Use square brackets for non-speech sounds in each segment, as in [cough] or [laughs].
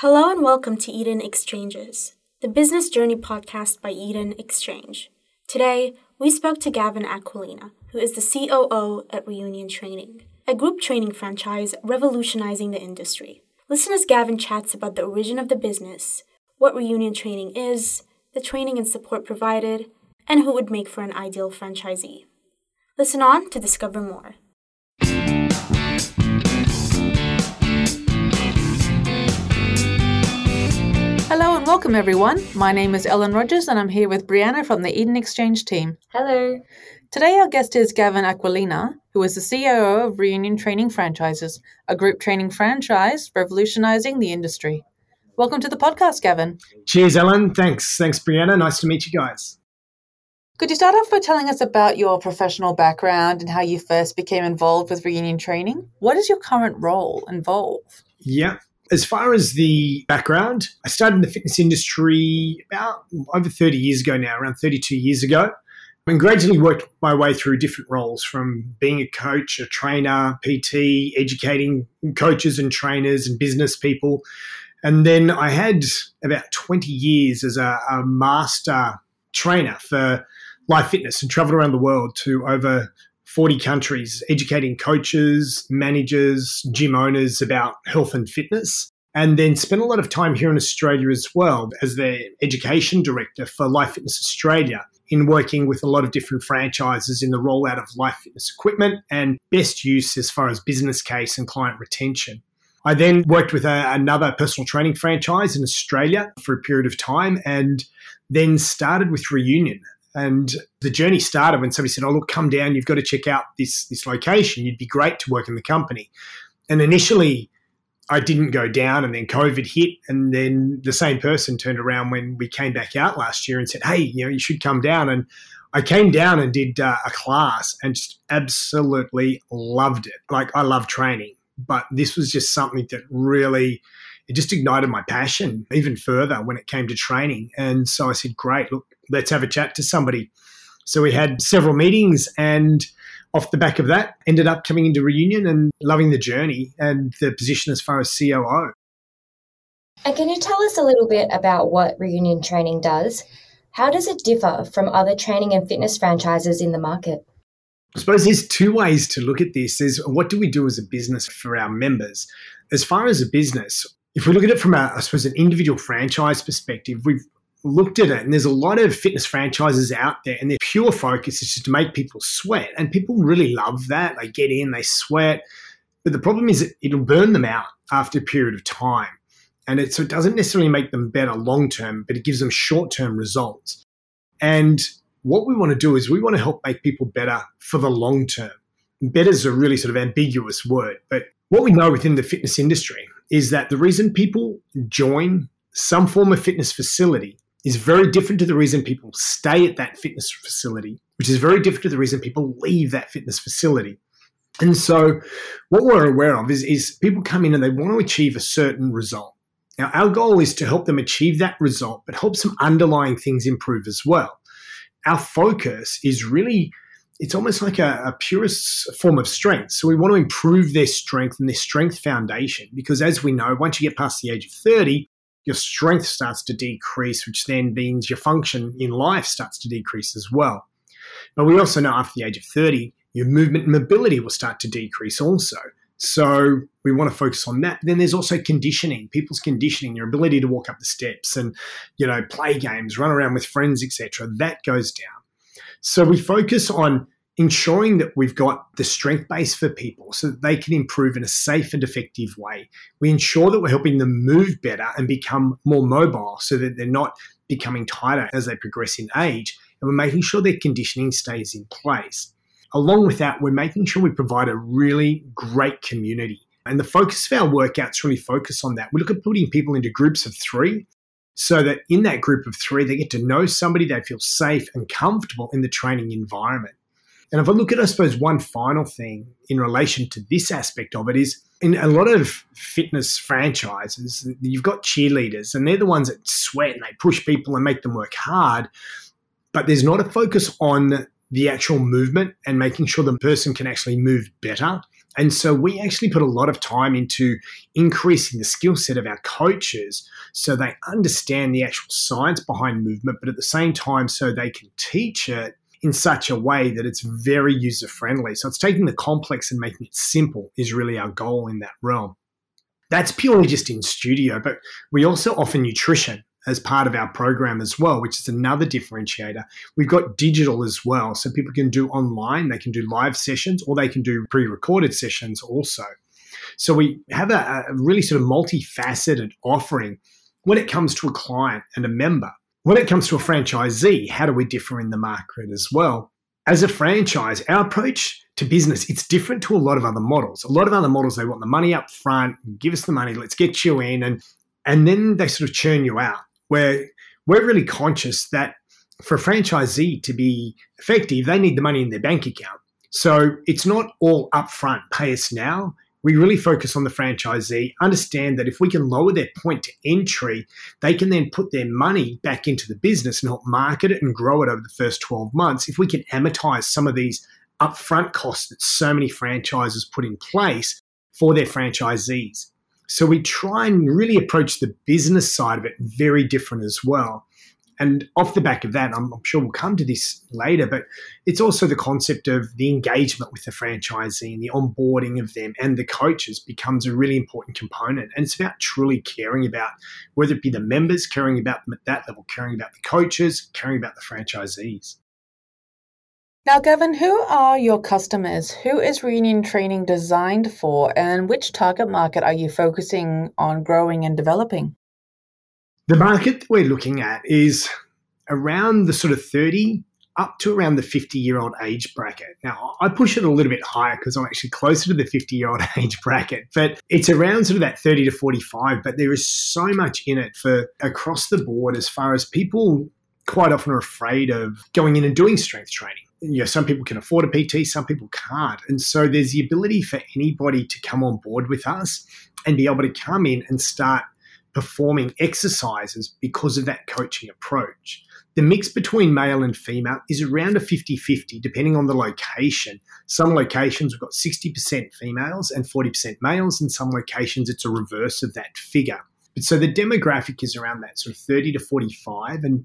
Hello and welcome to Eden Exchanges, the business journey podcast by Eden Exchange. Today, we spoke to Gavin Aquilina, who is the COO at Reunion Training, a group training franchise revolutionizing the industry. Listen as Gavin chats about the origin of the business, what Reunion Training is, the training and support provided, and who would make for an ideal franchisee. Listen on to discover more. Hello and welcome, everyone. My name is Ellen Rogers, and I'm here with Brianna from the Eden Exchange team. Hello. Today, our guest is Gavin Aquilina, who is the COO of Reunion Training Franchises, a group training franchise revolutionizing the industry. Welcome to the podcast, Gavin. Cheers, Ellen. Thanks. Thanks, Brianna. Nice to meet you guys. Could you start off by telling us about your professional background and how you first became involved with Reunion Training? What does your current role involve? Yeah. As far as the background, I started in the fitness industry about over 30 years ago now, around 32 years ago, and gradually worked my way through different roles from being a coach, a trainer, PT, educating coaches and trainers and business people. And then I had about 20 years as a, a master trainer for Life Fitness and traveled around the world to over 40 countries, educating coaches, managers, gym owners about health and fitness. And then spent a lot of time here in Australia as well as the education director for Life Fitness Australia in working with a lot of different franchises in the rollout of life fitness equipment and best use as far as business case and client retention. I then worked with a, another personal training franchise in Australia for a period of time and then started with Reunion, and the journey started when somebody said, "Oh, look, come down. You've got to check out this this location. You'd be great to work in the company." And initially, I didn't go down, and then COVID hit, and then the same person turned around when we came back out last year and said, "Hey, you know, you should come down." And I came down and did uh, a class, and just absolutely loved it. Like I love training, but this was just something that really it just ignited my passion even further when it came to training. And so I said, great, look, let's have a chat to somebody. So we had several meetings and off the back of that, ended up coming into reunion and loving the journey and the position as far as COO. And can you tell us a little bit about what reunion training does? How does it differ from other training and fitness franchises in the market? I suppose there's two ways to look at this. There's what do we do as a business for our members? As far as a business, if we look at it from a, I suppose, an individual franchise perspective, we've looked at it and there's a lot of fitness franchises out there and their pure focus is just to make people sweat. And people really love that. They get in, they sweat. But the problem is it'll burn them out after a period of time. And it, so it doesn't necessarily make them better long term, but it gives them short term results. And what we want to do is we want to help make people better for the long term. Better is a really sort of ambiguous word, but what we know within the fitness industry is that the reason people join some form of fitness facility is very different to the reason people stay at that fitness facility, which is very different to the reason people leave that fitness facility. And so, what we're aware of is, is people come in and they want to achieve a certain result. Now, our goal is to help them achieve that result, but help some underlying things improve as well. Our focus is really it's almost like a, a purest form of strength. So we want to improve their strength and their strength foundation because, as we know, once you get past the age of 30, your strength starts to decrease, which then means your function in life starts to decrease as well. But we also know after the age of 30, your movement and mobility will start to decrease also. So we want to focus on that. Then there's also conditioning, people's conditioning, your ability to walk up the steps and, you know, play games, run around with friends, etc. That goes down. So we focus on ensuring that we've got the strength base for people so that they can improve in a safe and effective way. We ensure that we're helping them move better and become more mobile so that they're not becoming tighter as they progress in age. And we're making sure their conditioning stays in place. Along with that, we're making sure we provide a really great community. And the focus of our workouts really focus on that. We look at putting people into groups of three so that in that group of three, they get to know somebody, they feel safe and comfortable in the training environment. And if I look at, I suppose, one final thing in relation to this aspect of it is in a lot of fitness franchises, you've got cheerleaders and they're the ones that sweat and they push people and make them work hard. But there's not a focus on the actual movement and making sure the person can actually move better. And so we actually put a lot of time into increasing the skill set of our coaches so they understand the actual science behind movement, but at the same time, so they can teach it in such a way that it's very user friendly. So it's taking the complex and making it simple is really our goal in that realm. That's purely just in studio, but we also offer nutrition as part of our program as well, which is another differentiator. We've got digital as well, so people can do online, they can do live sessions, or they can do pre recorded sessions also. So we have a, a, really sort of multifaceted offering when it comes to a client and a member. When it comes to a franchisee, how do we differ in the market as well? As a franchise, our approach to business, it's different to a lot of other models. A lot of other models, they want the money up front, give us the money, let's get you in, and and then they sort of churn you out where we're really conscious that for a franchisee to be effective, they need the money in their bank account. So it's not all upfront, pay us now. We really focus on the franchisee, understand that if we can lower their point to entry, they can then put their money back into the business and help market it and grow it over the first 12 months. If we can amortize some of these upfront costs that so many franchises put in place for their franchisees. So we try and really approach the business side of it very different as well. And off the back of that, I'm, I'm, sure we'll come to this later, but it's also the concept of the engagement with the franchisee and the onboarding of them and the coaches becomes a really important component. And it's about truly caring about whether it be the members, caring about them at that level, caring about the coaches, caring about the franchisees. Now, Gavin, who are your customers? Who is Reunion Training designed for, and which target market are you focusing on growing and developing? The market we're looking at is around the sort of 30 up to around the 50 year old age bracket. Now, I push it a little bit higher because I'm actually closer to the 50 year old [laughs] age bracket, but it's around sort of that 30 to 45. But there is so much in it for across the board as far as people quite often are afraid of going in and doing strength training you know, some people can afford a PT, some people can't. And so there's the ability for anybody to come on board with us and be able to come in and start performing exercises because of that coaching approach. The mix between male and female is around a 50 50, depending on the location. Some locations we've got 60% females and 40% males, and some locations it's a reverse of that figure. But so the demographic is around that sort of 30 to 45, and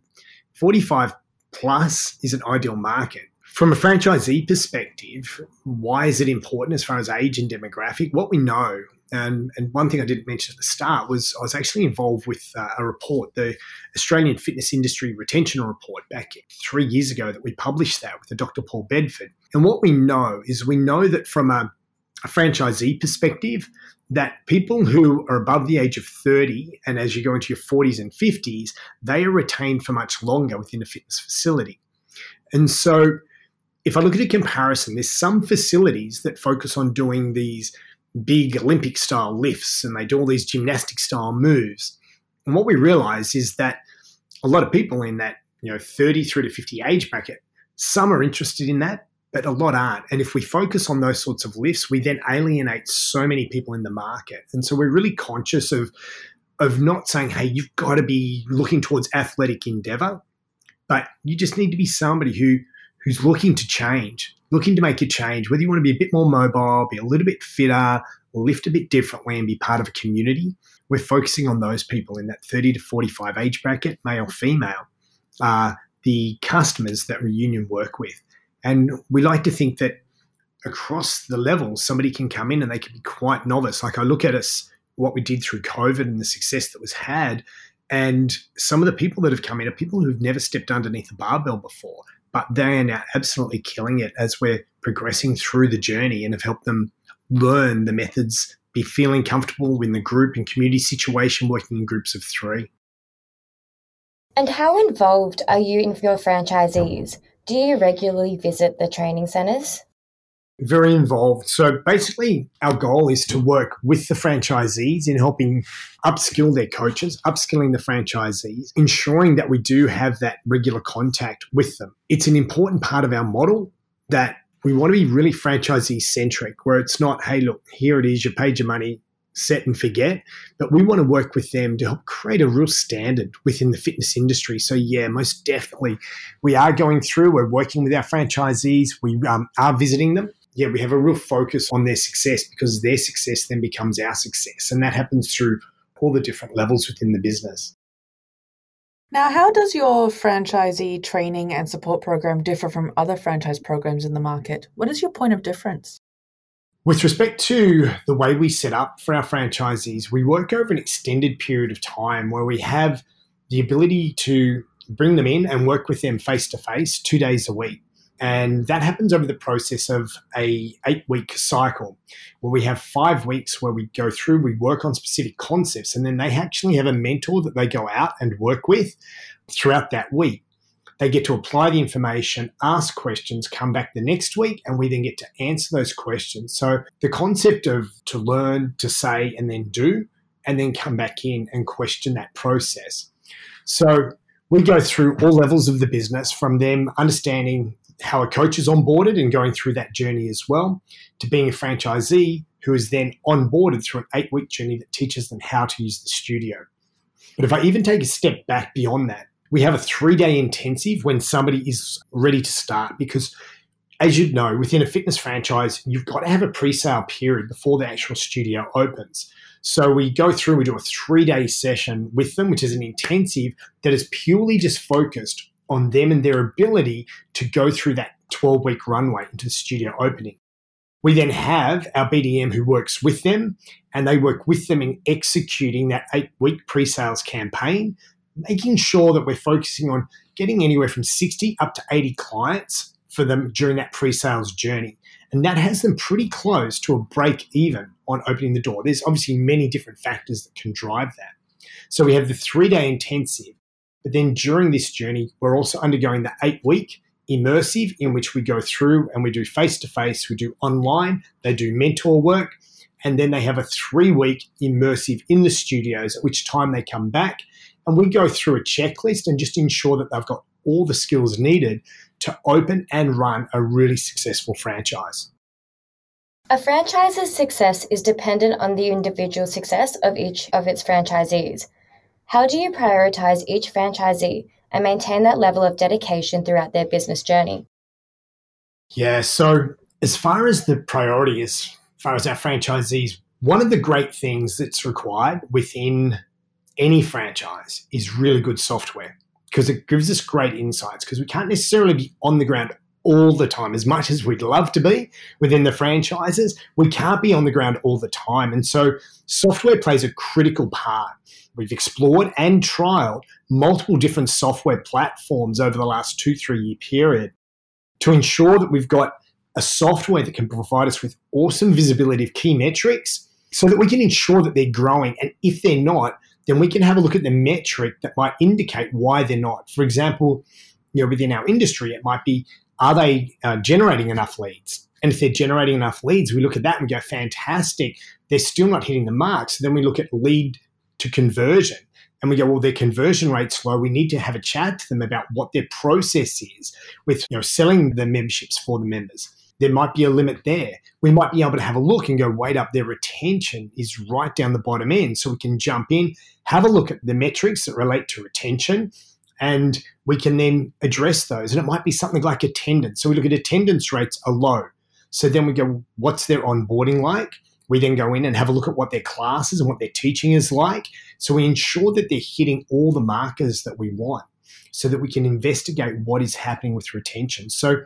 45 plus is an ideal market. From a franchisee perspective, why is it important as far as age and demographic? What we know, and, and one thing I didn't mention at the start was I was actually involved with uh, a report, the Australian Fitness Industry Retention Report, back three years ago that we published that with the Dr. Paul Bedford. And what we know is we know that from a, a franchisee perspective, that people who are above the age of 30 and as you go into your 40s and 50s, they are retained for much longer within a fitness facility. And so if I look at a comparison, there's some facilities that focus on doing these big Olympic style lifts and they do all these gymnastic style moves. And what we realize is that a lot of people in that, you know, 30 through to 50 age bracket, some are interested in that, but a lot aren't. And if we focus on those sorts of lifts, we then alienate so many people in the market. And so we're really conscious of of not saying, hey, you've got to be looking towards athletic endeavor, but you just need to be somebody who who's looking to change, looking to make a change, whether you want to be a bit more mobile, be a little bit fitter, lift a bit differently, and be part of a community, we're focusing on those people in that 30 to 45 age bracket, male, female, are the customers that Reunion work with. And we like to think that across the levels, somebody can come in and they can be quite novice. Like I look at us, what we did through COVID and the success that was had. And some of the people that have come in are people who've never stepped underneath a barbell before but they are now absolutely killing it as we're progressing through the journey and have helped them learn the methods, be feeling comfortable in the group and community situation, working in groups of three. And how involved are you in your franchisees? Do you regularly visit the training centres? Very involved. So basically, our goal is to work with the franchisees in helping upskill their coaches, upskilling the franchisees, ensuring that we do have that regular contact with them. It's an important part of our model that we want to be really franchisee centric, where it's not, hey, look, here it is, you paid your money, set and forget. But we want to work with them to help create a real standard within the fitness industry. So, yeah, most definitely, we are going through, we're working with our franchisees, we um, are visiting them yeah, we have a real focus on their success because their success then becomes our success. And that happens through all the different levels within the business. Now, how does your franchisee training and support program differ from other franchise programs in the market? What is your point of difference? With respect to the way we set up for our franchisees, we work over an extended period of time where we have the ability to bring them in and work with them face to face two days a week. And that happens over the process of a eight week cycle where we have five weeks where we go through, we work on specific concepts, and then they actually have a mentor that they go out and work with throughout that week. They get to apply the information, ask questions, come back the next week, and we then get to answer those questions. So the concept of to learn, to say, and then do, and then come back in and question that process. So we go through all levels of the business from them understanding how a coach is onboarded and going through that journey as well, to being a franchisee who is then onboarded through an eight week journey that teaches them how to use the studio. But if I even take a step back beyond that, we have a three day intensive when somebody is ready to start because as you'd know, within a fitness franchise, you've got to have a pre sale period before the actual studio opens. So we go through, we do a three day session with them, which is an intensive that is purely just focused on them and their ability to go through that 12 week runway into the studio opening. We then have our BDM who works with them and they work with them in executing that eight week pre sales campaign, making sure that we're focusing on getting anywhere from 60 up to 80 clients for them during that pre sales journey. And that has them pretty close to a break even on opening the door. There's obviously many different factors that can drive that. So we have the three day intensive, but then during this journey, we're also undergoing the eight week immersive in which we go through and we do face to face, we do online, they do mentor work, and then they have a three week immersive in the studios, at which time they come back and we go through a checklist and just ensure that they've got all the skills needed to open and run a really successful franchise. A franchise's success is dependent on the individual success of each of its franchisees. How do you prioritize each franchisee and maintain that level of dedication throughout their business journey? Yeah, so as far as the priority, as far as our franchisees, one of the great things that's required within any franchise is really good software because it gives us great insights because we can't necessarily be on the ground all the time as much as we'd love to be within the franchises we can't be on the ground all the time and so software plays a critical part we've explored and trialed multiple different software platforms over the last two three year period to ensure that we've got a software that can provide us with awesome visibility of key metrics so that we can ensure that they're growing and if they're not then we can have a look at the metric that might indicate why they're not. For example, you know, within our industry, it might be are they uh, generating enough leads? And if they're generating enough leads, we look at that and go, fantastic. They're still not hitting the mark. So then we look at lead to conversion and we go, well, their conversion rate's low. We need to have a chat to them about what their process is with you know selling the memberships for the members there might be a limit there. We might be able to have a look and go, wait up, their retention is right down the bottom end. So we can jump in, have a look at the metrics that relate to retention, and we can then address those. And it might be something like attendance. So we look at attendance rates are low. So then we go, what's their onboarding like? We then go in and have a look at what their classes and what their teaching is like. So we ensure that they're hitting all the markers that we want so that we can investigate what is happening with retention. So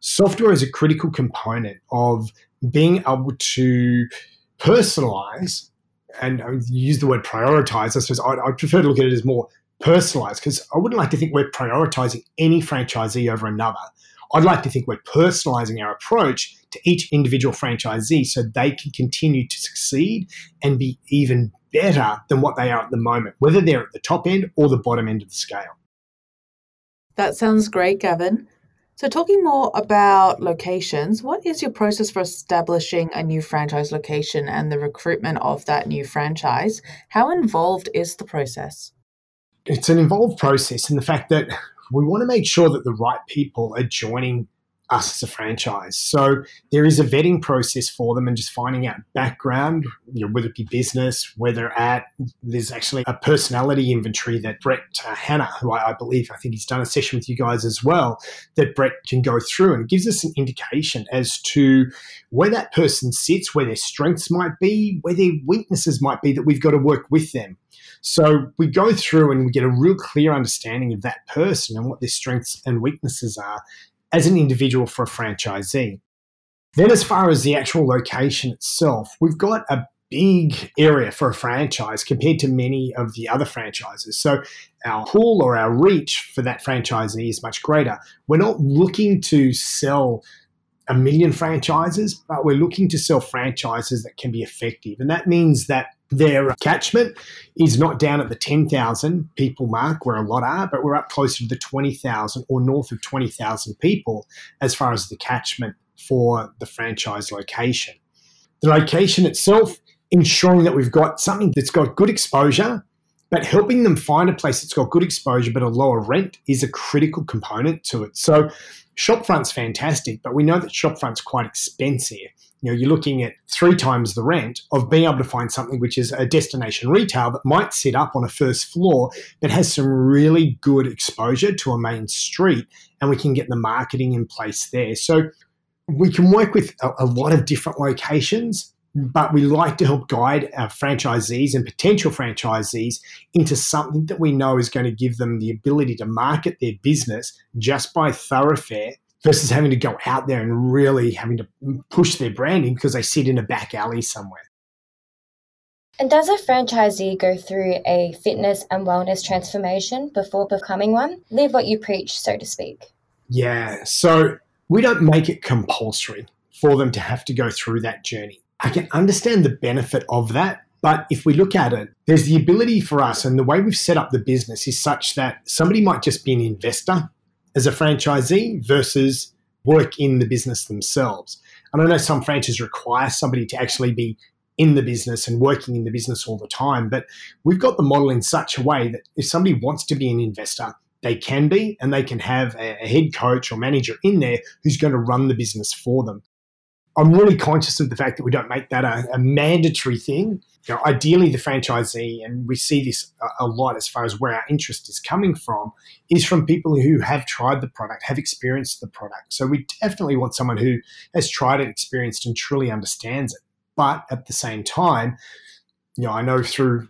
software is a critical component of being able to personalize and I use the word prioritize. I suppose I, I prefer to look at it as more personalized because I wouldn't like to think we're prioritizing any franchisee over another. I'd like to think we're personalizing our approach to each individual franchisee so they can continue to succeed and be even better than what they are at the moment, whether they're at the top end or the bottom end of the scale. That sounds great, Gavin. So, talking more about locations, what is your process for establishing a new franchise location and the recruitment of that new franchise? How involved is the process? It's an involved process in the fact that we want to make sure that the right people are joining us as a franchise. So there is a vetting process for them and just finding out background, you know, whether it be business, whether at there's actually a personality inventory that Brett uh, Hanna, who I, I, believe I think he's done a session with you guys as well, that Brett can go through and gives us an indication as to where that person sits, where their strengths might be, where their weaknesses might be that we've got to work with them. So we go through and we get a real clear understanding of that person and what their strengths and weaknesses are as an individual for a franchisee. Then, as far as the actual location itself, we've got a big area for a franchise compared to many of the other franchises. So, our pool or our reach for that franchisee is much greater. We're not looking to sell a million franchises, but we're looking to sell franchises that can be effective. And that means that their catchment is not down at the 10,000 people mark where a lot are, but we're up closer to the 20,000 or north of 20,000 people as far as the catchment for the franchise location. The location itself, ensuring that we've got something that's got good exposure, but helping them find a place that's got good exposure but a lower rent is a critical component to it. So Shopfront's fantastic, but we know that Shopfront's quite expensive. You know, you're looking at three times the rent of being able to find something which is a destination retail that might sit up on a first floor that has some really good exposure to a main street, and we can get the marketing in place there. So we can work with a, a lot of different locations but we like to help guide our franchisees and potential franchisees into something that we know is going to give them the ability to market their business just by thoroughfare versus having to go out there and really having to push their branding because they sit in a back alley somewhere. And does a franchisee go through a fitness and wellness transformation before becoming one? Live what you preach, so to speak. Yeah. So we don't make it compulsory for them to have to go through that journey. I can understand the benefit of that. But if we look at it, there's the ability for us, and the way we've set up the business is such that somebody might just be an investor as a franchisee versus work in the business themselves. And I know some franchises require somebody to actually be in the business and working in the business all the time, but we've got the model in such a way that if somebody wants to be an investor, they can be, and they can have a, head coach or manager in there who's going to run the business for them. I'm really conscious of the fact that we don't make that a, a mandatory thing. You know, ideally, the franchisee, and we see this a, a, lot as far as where our interest is coming from, is from people who have tried the product, have experienced the product. So we definitely want someone who has tried it, experienced, and truly understands it. But at the same time, you know, I know through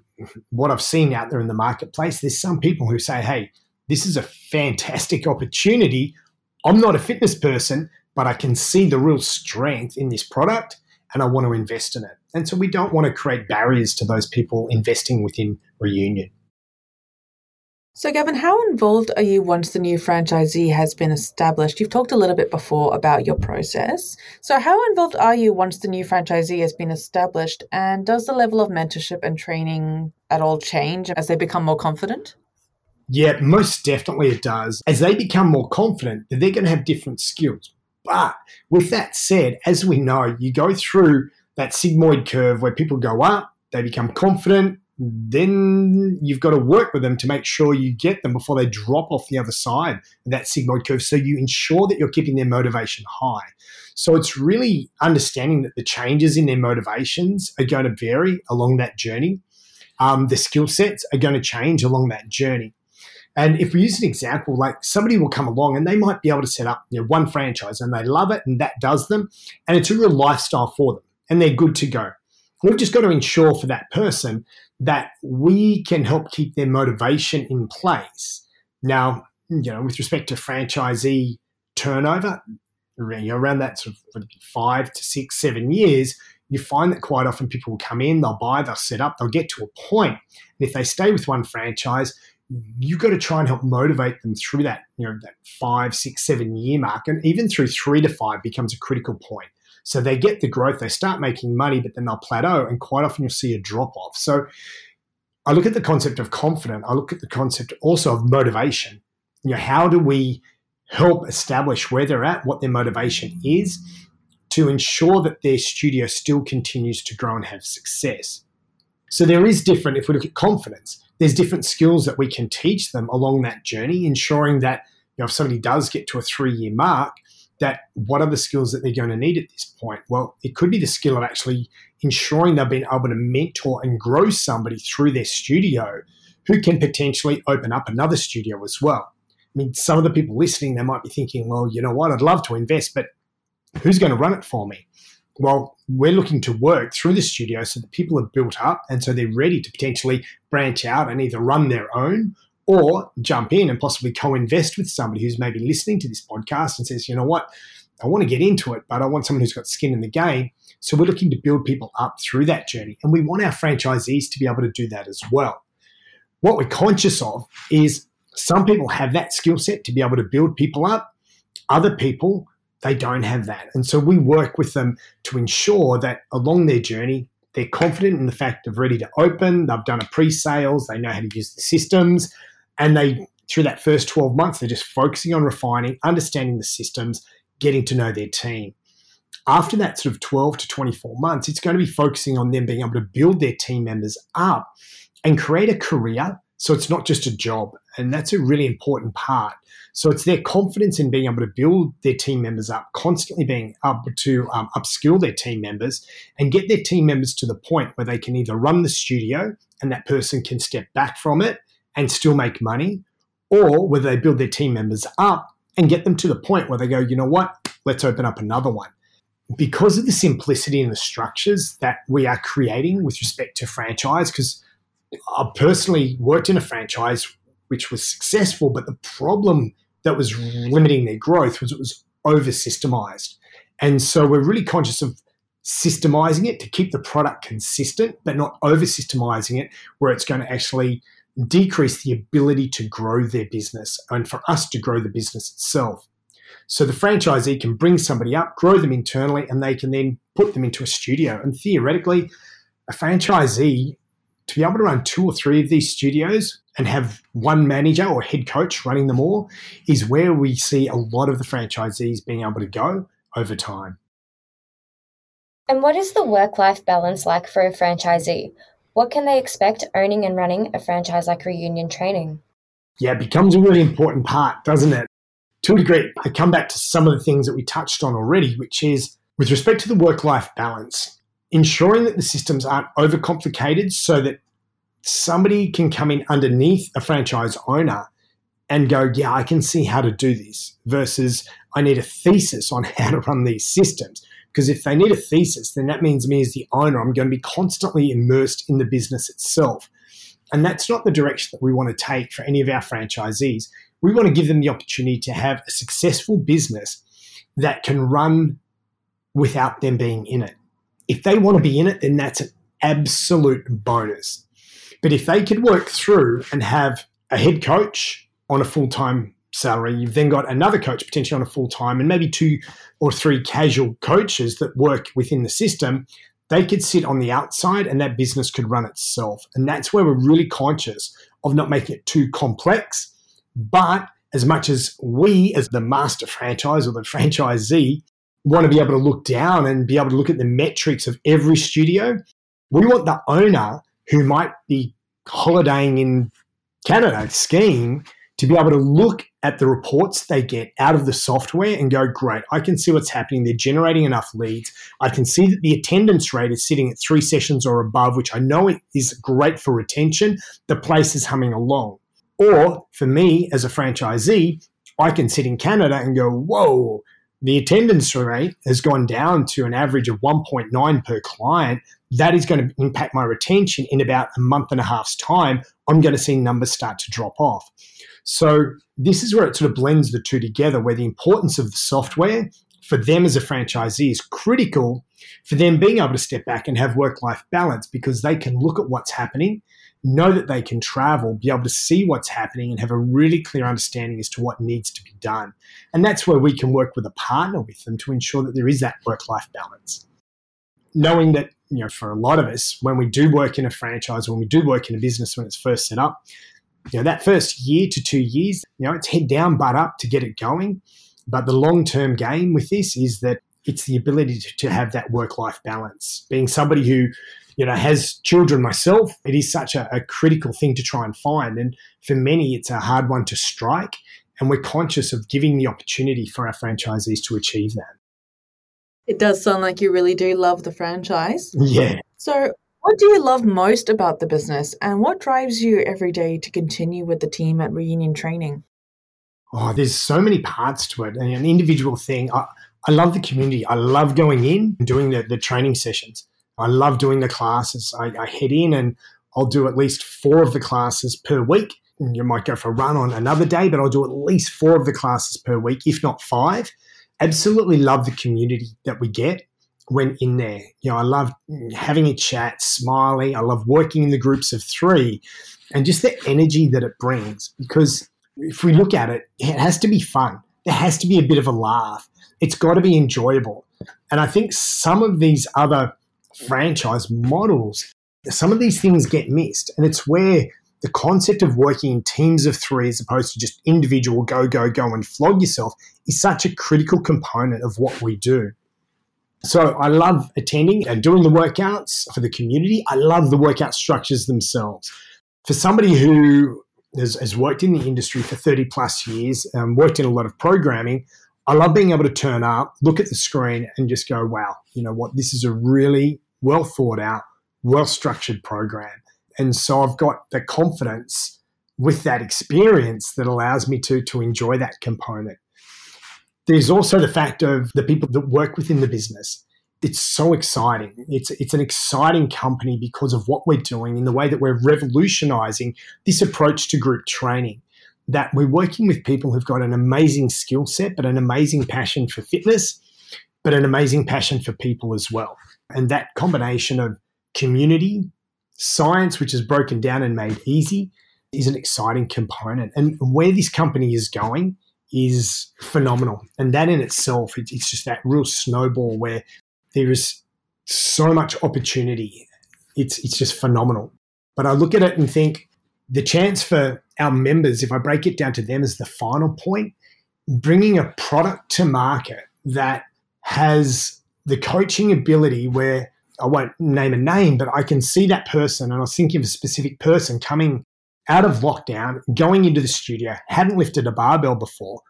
what I've seen out there in the marketplace, there's some people who say, "Hey, this is a fantastic opportunity. I'm not a fitness person, but I can see the real strength in this product and I want to invest in it. And so we don't want to create barriers to those people investing within Reunion. So, Gavin, how involved are you once the new franchisee has been established? You've talked a little bit before about your process. So, how involved are you once the new franchisee has been established? And does the level of mentorship and training at all change as they become more confident? Yeah, most definitely it does. As they become more confident, they're going to have different skills. But with that said, as we know, you go through that sigmoid curve where people go up, they become confident, then you've got to work with them to make sure you get them before they drop off the other side of that sigmoid curve. So you ensure that you're keeping their motivation high. So it's really understanding that the changes in their motivations are going to vary along that journey. Um, the skill sets are going to change along that journey. And if we use an example, like somebody will come along and they might be able to set up you know, one franchise and they love it and that does them, and it's a real lifestyle for them and they're good to go. We've just got to ensure for that person that we can help keep their motivation in place. Now, you know, with respect to franchisee turnover, around that sort of five to six, seven years, you find that quite often people will come in, they'll buy, they'll set up, they'll get to a point, and if they stay with one franchise, you've got to try and help motivate them through that, you know, that five, six, seven year mark. And even through three to five becomes a critical point. So they get the growth, they start making money, but then they'll plateau. And quite often you'll see a drop off. So I look at the concept of confident. I look at the concept also of motivation. You know, how do we help establish where they're at, what their motivation is, to ensure that their studio still continues to grow and have success? So there is different, if we look at confidence, there's different skills that we can teach them along that journey, ensuring that you know, if somebody does get to a three year mark, that what are the skills that they're going to need at this point? Well, it could be the skill of actually ensuring they've been able to mentor and grow somebody through their studio who can potentially open up another studio as well. I mean, some of the people listening, they might be thinking, well, you know what, I'd love to invest, but who's going to run it for me? Well, we're looking to work through the studio so that people are built up and so they're ready to potentially branch out and either run their own or jump in and possibly co-invest with somebody who's maybe listening to this podcast and says, you know what, I want to get into it, but I want someone who's got skin in the game. So we're looking to build people up through that journey. And we want our franchisees to be able to do that as well. What we're conscious of is some people have that skill set to be able to build people up. Other people, they don't have that. And so we work with them to ensure that along their journey, they're confident in the fact of ready to open, they've done a pre-sales, they know how to use the systems, and they through that first 12 months, they're just focusing on refining, understanding the systems, getting to know their team. After that sort of 12 to 24 months, it's going to be focusing on them being able to build their team members up and create a career. So it's not just a job. And that's a really important part. So it's their confidence in being able to build their team members up, constantly being able to um, upskill their team members and get their team members to the point where they can either run the studio and that person can step back from it and still make money, or whether they build their team members up and get them to the point where they go, you know what, let's open up another one. Because of the simplicity and the structures that we are creating with respect to franchise, because I personally worked in a franchise which was successful, but the problem that was limiting their growth was it was over systemized. And so we're really conscious of systemizing it to keep the product consistent, but not over systemizing it where it's going to actually decrease the ability to grow their business and for us to grow the business itself. So the franchisee can bring somebody up, grow them internally, and they can then put them into a studio. And theoretically, a franchisee to be able to run two or three of these studios and have one manager or head coach running them all is where we see a lot of the franchisees being able to go over time. And what is the work life balance like for a franchisee? What can they expect owning and running a franchise like Reunion Training? Yeah, it becomes a really important part, doesn't it? To a degree, I come back to some of the things that we touched on already, which is with respect to the work life balance, ensuring that the systems aren't overcomplicated so that somebody can come in underneath a franchise owner and go, yeah, I can see how to do this, versus I need a thesis on [laughs] how to run these systems. Because if they need a thesis, then that means me as the owner, I'm going to be constantly immersed in the business itself. And that's not the direction that we want to take for any of our franchisees. We want to give them the opportunity to have a successful business that can run without them being in it. If they want to be in it, then that's an absolute bonus. But if they could work through and have a head coach on a full time salary. You've then got another coach potentially on a full time and maybe two or three casual coaches that work within the system. They could sit on the outside and that business could run itself. And that's where we're really conscious of not making it too complex. But as much as we, as the master franchise or the franchisee, want to be able to look down and be able to look at the metrics of every studio, we want the owner who might be holidaying in Canada skiing to be able to look at the reports they get out of the software and go, great, I can see what's happening. They're generating enough leads. I can see that the attendance rate is sitting at three sessions or above, which I know is great for retention. The place is humming along. Or for me as a franchisee, I can sit in Canada and go, whoa, the attendance rate has gone down to an average of 1.9 per client. That is going to impact my retention in about a month and a half's time. I'm going to see numbers start to drop off. So this is where it sort of blends the two together, where the importance of the software for them as a franchisee is critical for them being able to step back and have work life balance because they can look at what's happening, know that they can travel, be able to see what's happening, and have a really clear understanding as to what needs to be done. And that's where we can work with a partner with them to ensure that there is that work life balance. Knowing that, you know, for a lot of us, when we do work in a franchise, when we do work in a business when it's first set up, you know, that first year to two years, you know, it's head down, butt up to get it going. But the long term game with this is that it's the ability to, to have that work life balance. Being somebody who, you know, has children myself, it is such a, a critical thing to try and find. And for many, it's a hard one to strike. And we're conscious of giving the opportunity for our franchisees to achieve that. It does sound like you really do love the franchise. Yeah. So, what do you love most about the business and what drives you every day to continue with the team at Reunion Training? Oh, there's so many parts to it. And an individual thing, I, I love the community. I love going in and doing the, the training sessions. I love doing the classes. I, I head in and I'll do at least four of the classes per week. And you might go for a run on another day, but I'll do at least four of the classes per week, if not five. Absolutely love the community that we get when in there. You know, I love having a chat, smiling. I love working in the groups of three and just the energy that it brings. Because if we look at it, it has to be fun. There has to be a bit of a laugh. It's got to be enjoyable. And I think some of these other franchise models, some of these things get missed. And it's where the concept of working in teams of three as opposed to just individual go, go, go and flog yourself is such a critical component of what we do. So I love attending and doing the workouts for the community. I love the workout structures themselves. For somebody who has, has worked in the industry for 30 plus years, and worked in a lot of programming, I love being able to turn up, look at the screen, and just go, wow, you know what? This is a really well thought out, well structured program. And so I've got the confidence with that experience that allows me to, to enjoy that component. There's also the fact of the people that work within the business. It's so exciting. It's, it's an exciting company because of what we're doing in the way that we're revolutionizing this approach to group training. That we're working with people who've got an amazing skill set, but an amazing passion for fitness, but an amazing passion for people as well. And that combination of community, science, which is broken down and made easy, is an exciting component. And where this company is going is phenomenal. And that in itself, it's just that real snowball where there is so much opportunity. It's, it's just phenomenal. But I look at it and think the chance for our members, if I break it down to them as the final point, bringing a product to market that has the coaching ability where I won't name a name, but I can see that person, and I was thinking of a specific person coming out of lockdown, going into the studio, hadn't lifted a barbell before,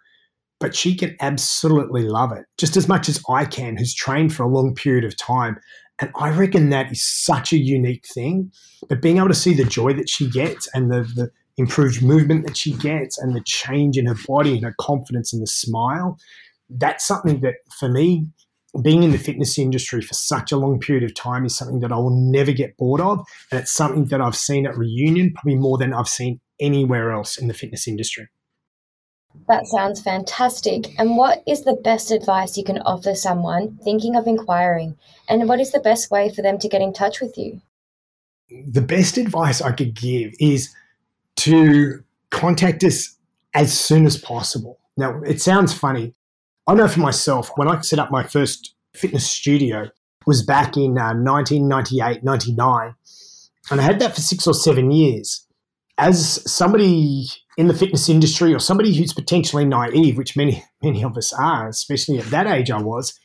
but she can absolutely love it just as much as I can, who's trained for a long period of time. And I reckon that is such a unique thing. But being able to see the joy that she gets and the, the improved movement that she gets and the change in her body and her confidence and the smile, that's something that for me, being in the fitness industry for such a long period of time is something that I will never get bored of. And it's something that I've seen at Reunion probably more than I've seen anywhere else in the fitness industry. That sounds fantastic. And what is the best advice you can offer someone thinking of inquiring? And what is the best way for them to get in touch with you? The best advice I could give is to contact us as soon as possible. Now, it sounds funny, I know for myself, when I set up my first fitness studio was back in uh, 1998, 99, and I had that for six or seven years. As somebody in the fitness industry or somebody who's potentially naive, which many, [laughs] many of us are, especially at that age I was,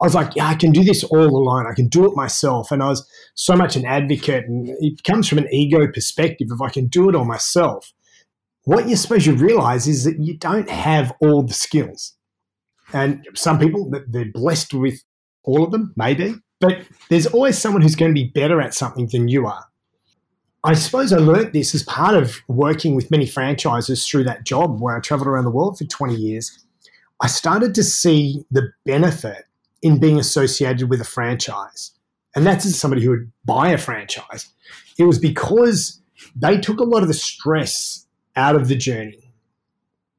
I was like, yeah, I can do this all alone. I can do it myself. And I was so much an advocate. And it comes from an ego perspective if I can do it all myself. What you suppose you realize is that you don't have all the skills. And some people, they're blessed with all of them, maybe, but there's always someone who's going to be better at something than you are. I suppose I learnt this as part of working with many franchises through that job where I traveled around the world for 20 years. I started to see the benefit in being associated with a franchise. And that's as somebody who would buy a franchise. It was because they took a lot of the stress out of the journey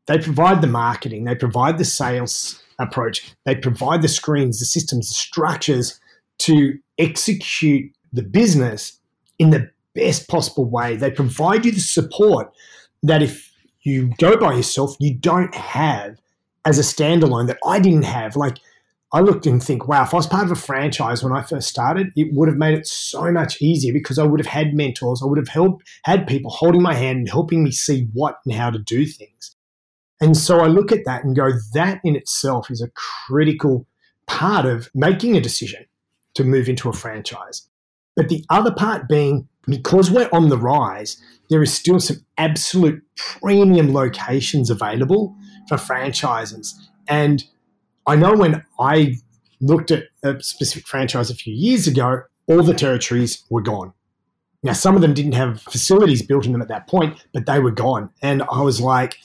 they provide the marketing, they provide the sales approach, they provide the screens, the systems, the structures to execute the business in the best possible way. They provide you the support that if you go by yourself, you don't have as a standalone that I didn't have. Like, I looked and think, wow, if I was part of a franchise when I first started, it would have made it so much easier because I would have had mentors. I would have helped, had people holding my hand and helping me see what and how to do things. And so I look at that and go, that in itself is a critical part of making a decision to move into a franchise. But the other part being because we're on the rise, there is still some absolute premium locations available for franchises. And I know when I looked at a specific franchise a few years ago, all the territories were gone. Now, some of them didn't have facilities built in them at that point, but they were gone. And I was like,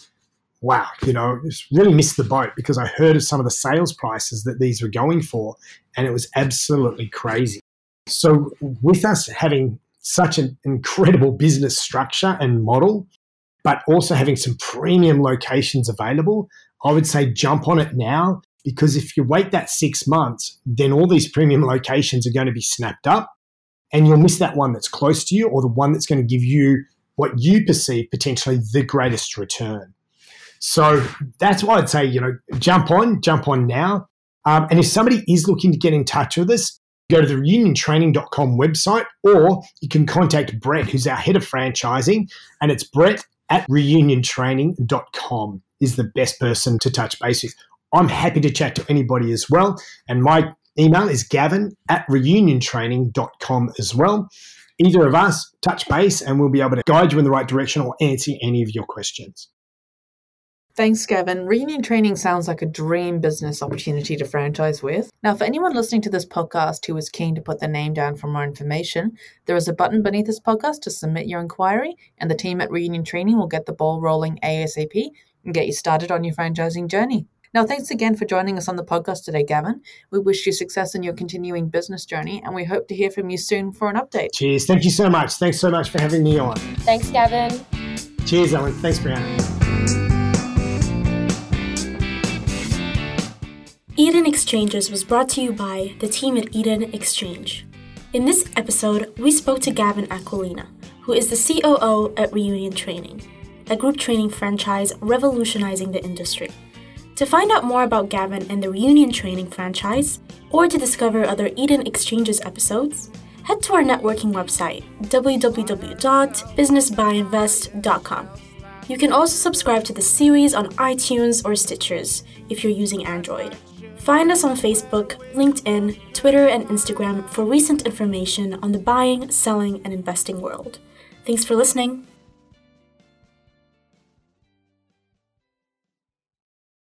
wow, you know, just really missed the boat because I heard of some of the sales prices that these were going for, and it was absolutely crazy. So, with us having such an incredible business structure and model, but also having some premium locations available, I would say jump on it now because if you wait that six months, then all these premium locations are going to be snapped up and you'll miss that one that's close to you or the one that's going to give you what you perceive potentially the greatest return. So that's why I'd say, you know, jump on, jump on now. Um, and if somebody is looking to get in touch with us, go to the reuniontraining.com website or you can contact Brett, who's our head of franchising, and it's Brett at reuniontraining.com is the best person to touch base with. I'm happy to chat to anybody as well. And my email is gavin at reuniontraining.com as well. Either of us touch base and we'll be able to guide you in the right direction or answer any of your questions. Thanks, Gavin. Reunion training sounds like a dream business opportunity to franchise with. Now, for anyone listening to this podcast who is keen to put their name down for more information, there is a button beneath this podcast to submit your inquiry, and the team at Reunion Training will get the ball rolling ASAP and get you started on your franchising journey. Now, thanks again for joining us on the podcast today, Gavin. We wish you success in your continuing business journey, and we hope to hear from you soon for an update. Cheers. Thank you so much. Thanks so much for having me on. Thanks, Gavin. Cheers, Ellen. Thanks, Brianna. Eden Exchanges was brought to you by the team at Eden Exchange. In this episode, we spoke to Gavin Aquilina, who is the COO at Reunion Training, a group training franchise revolutionizing the industry. To find out more about Gavin and the Reunion Training franchise, or to discover other Eden Exchanges episodes, head to our networking website, www.businessbuyinvest.com. You can also subscribe to the series on iTunes or Stitchers if you're using Android. Find us on Facebook, LinkedIn, Twitter, and Instagram for recent information on the buying, selling, and investing world. Thanks for listening.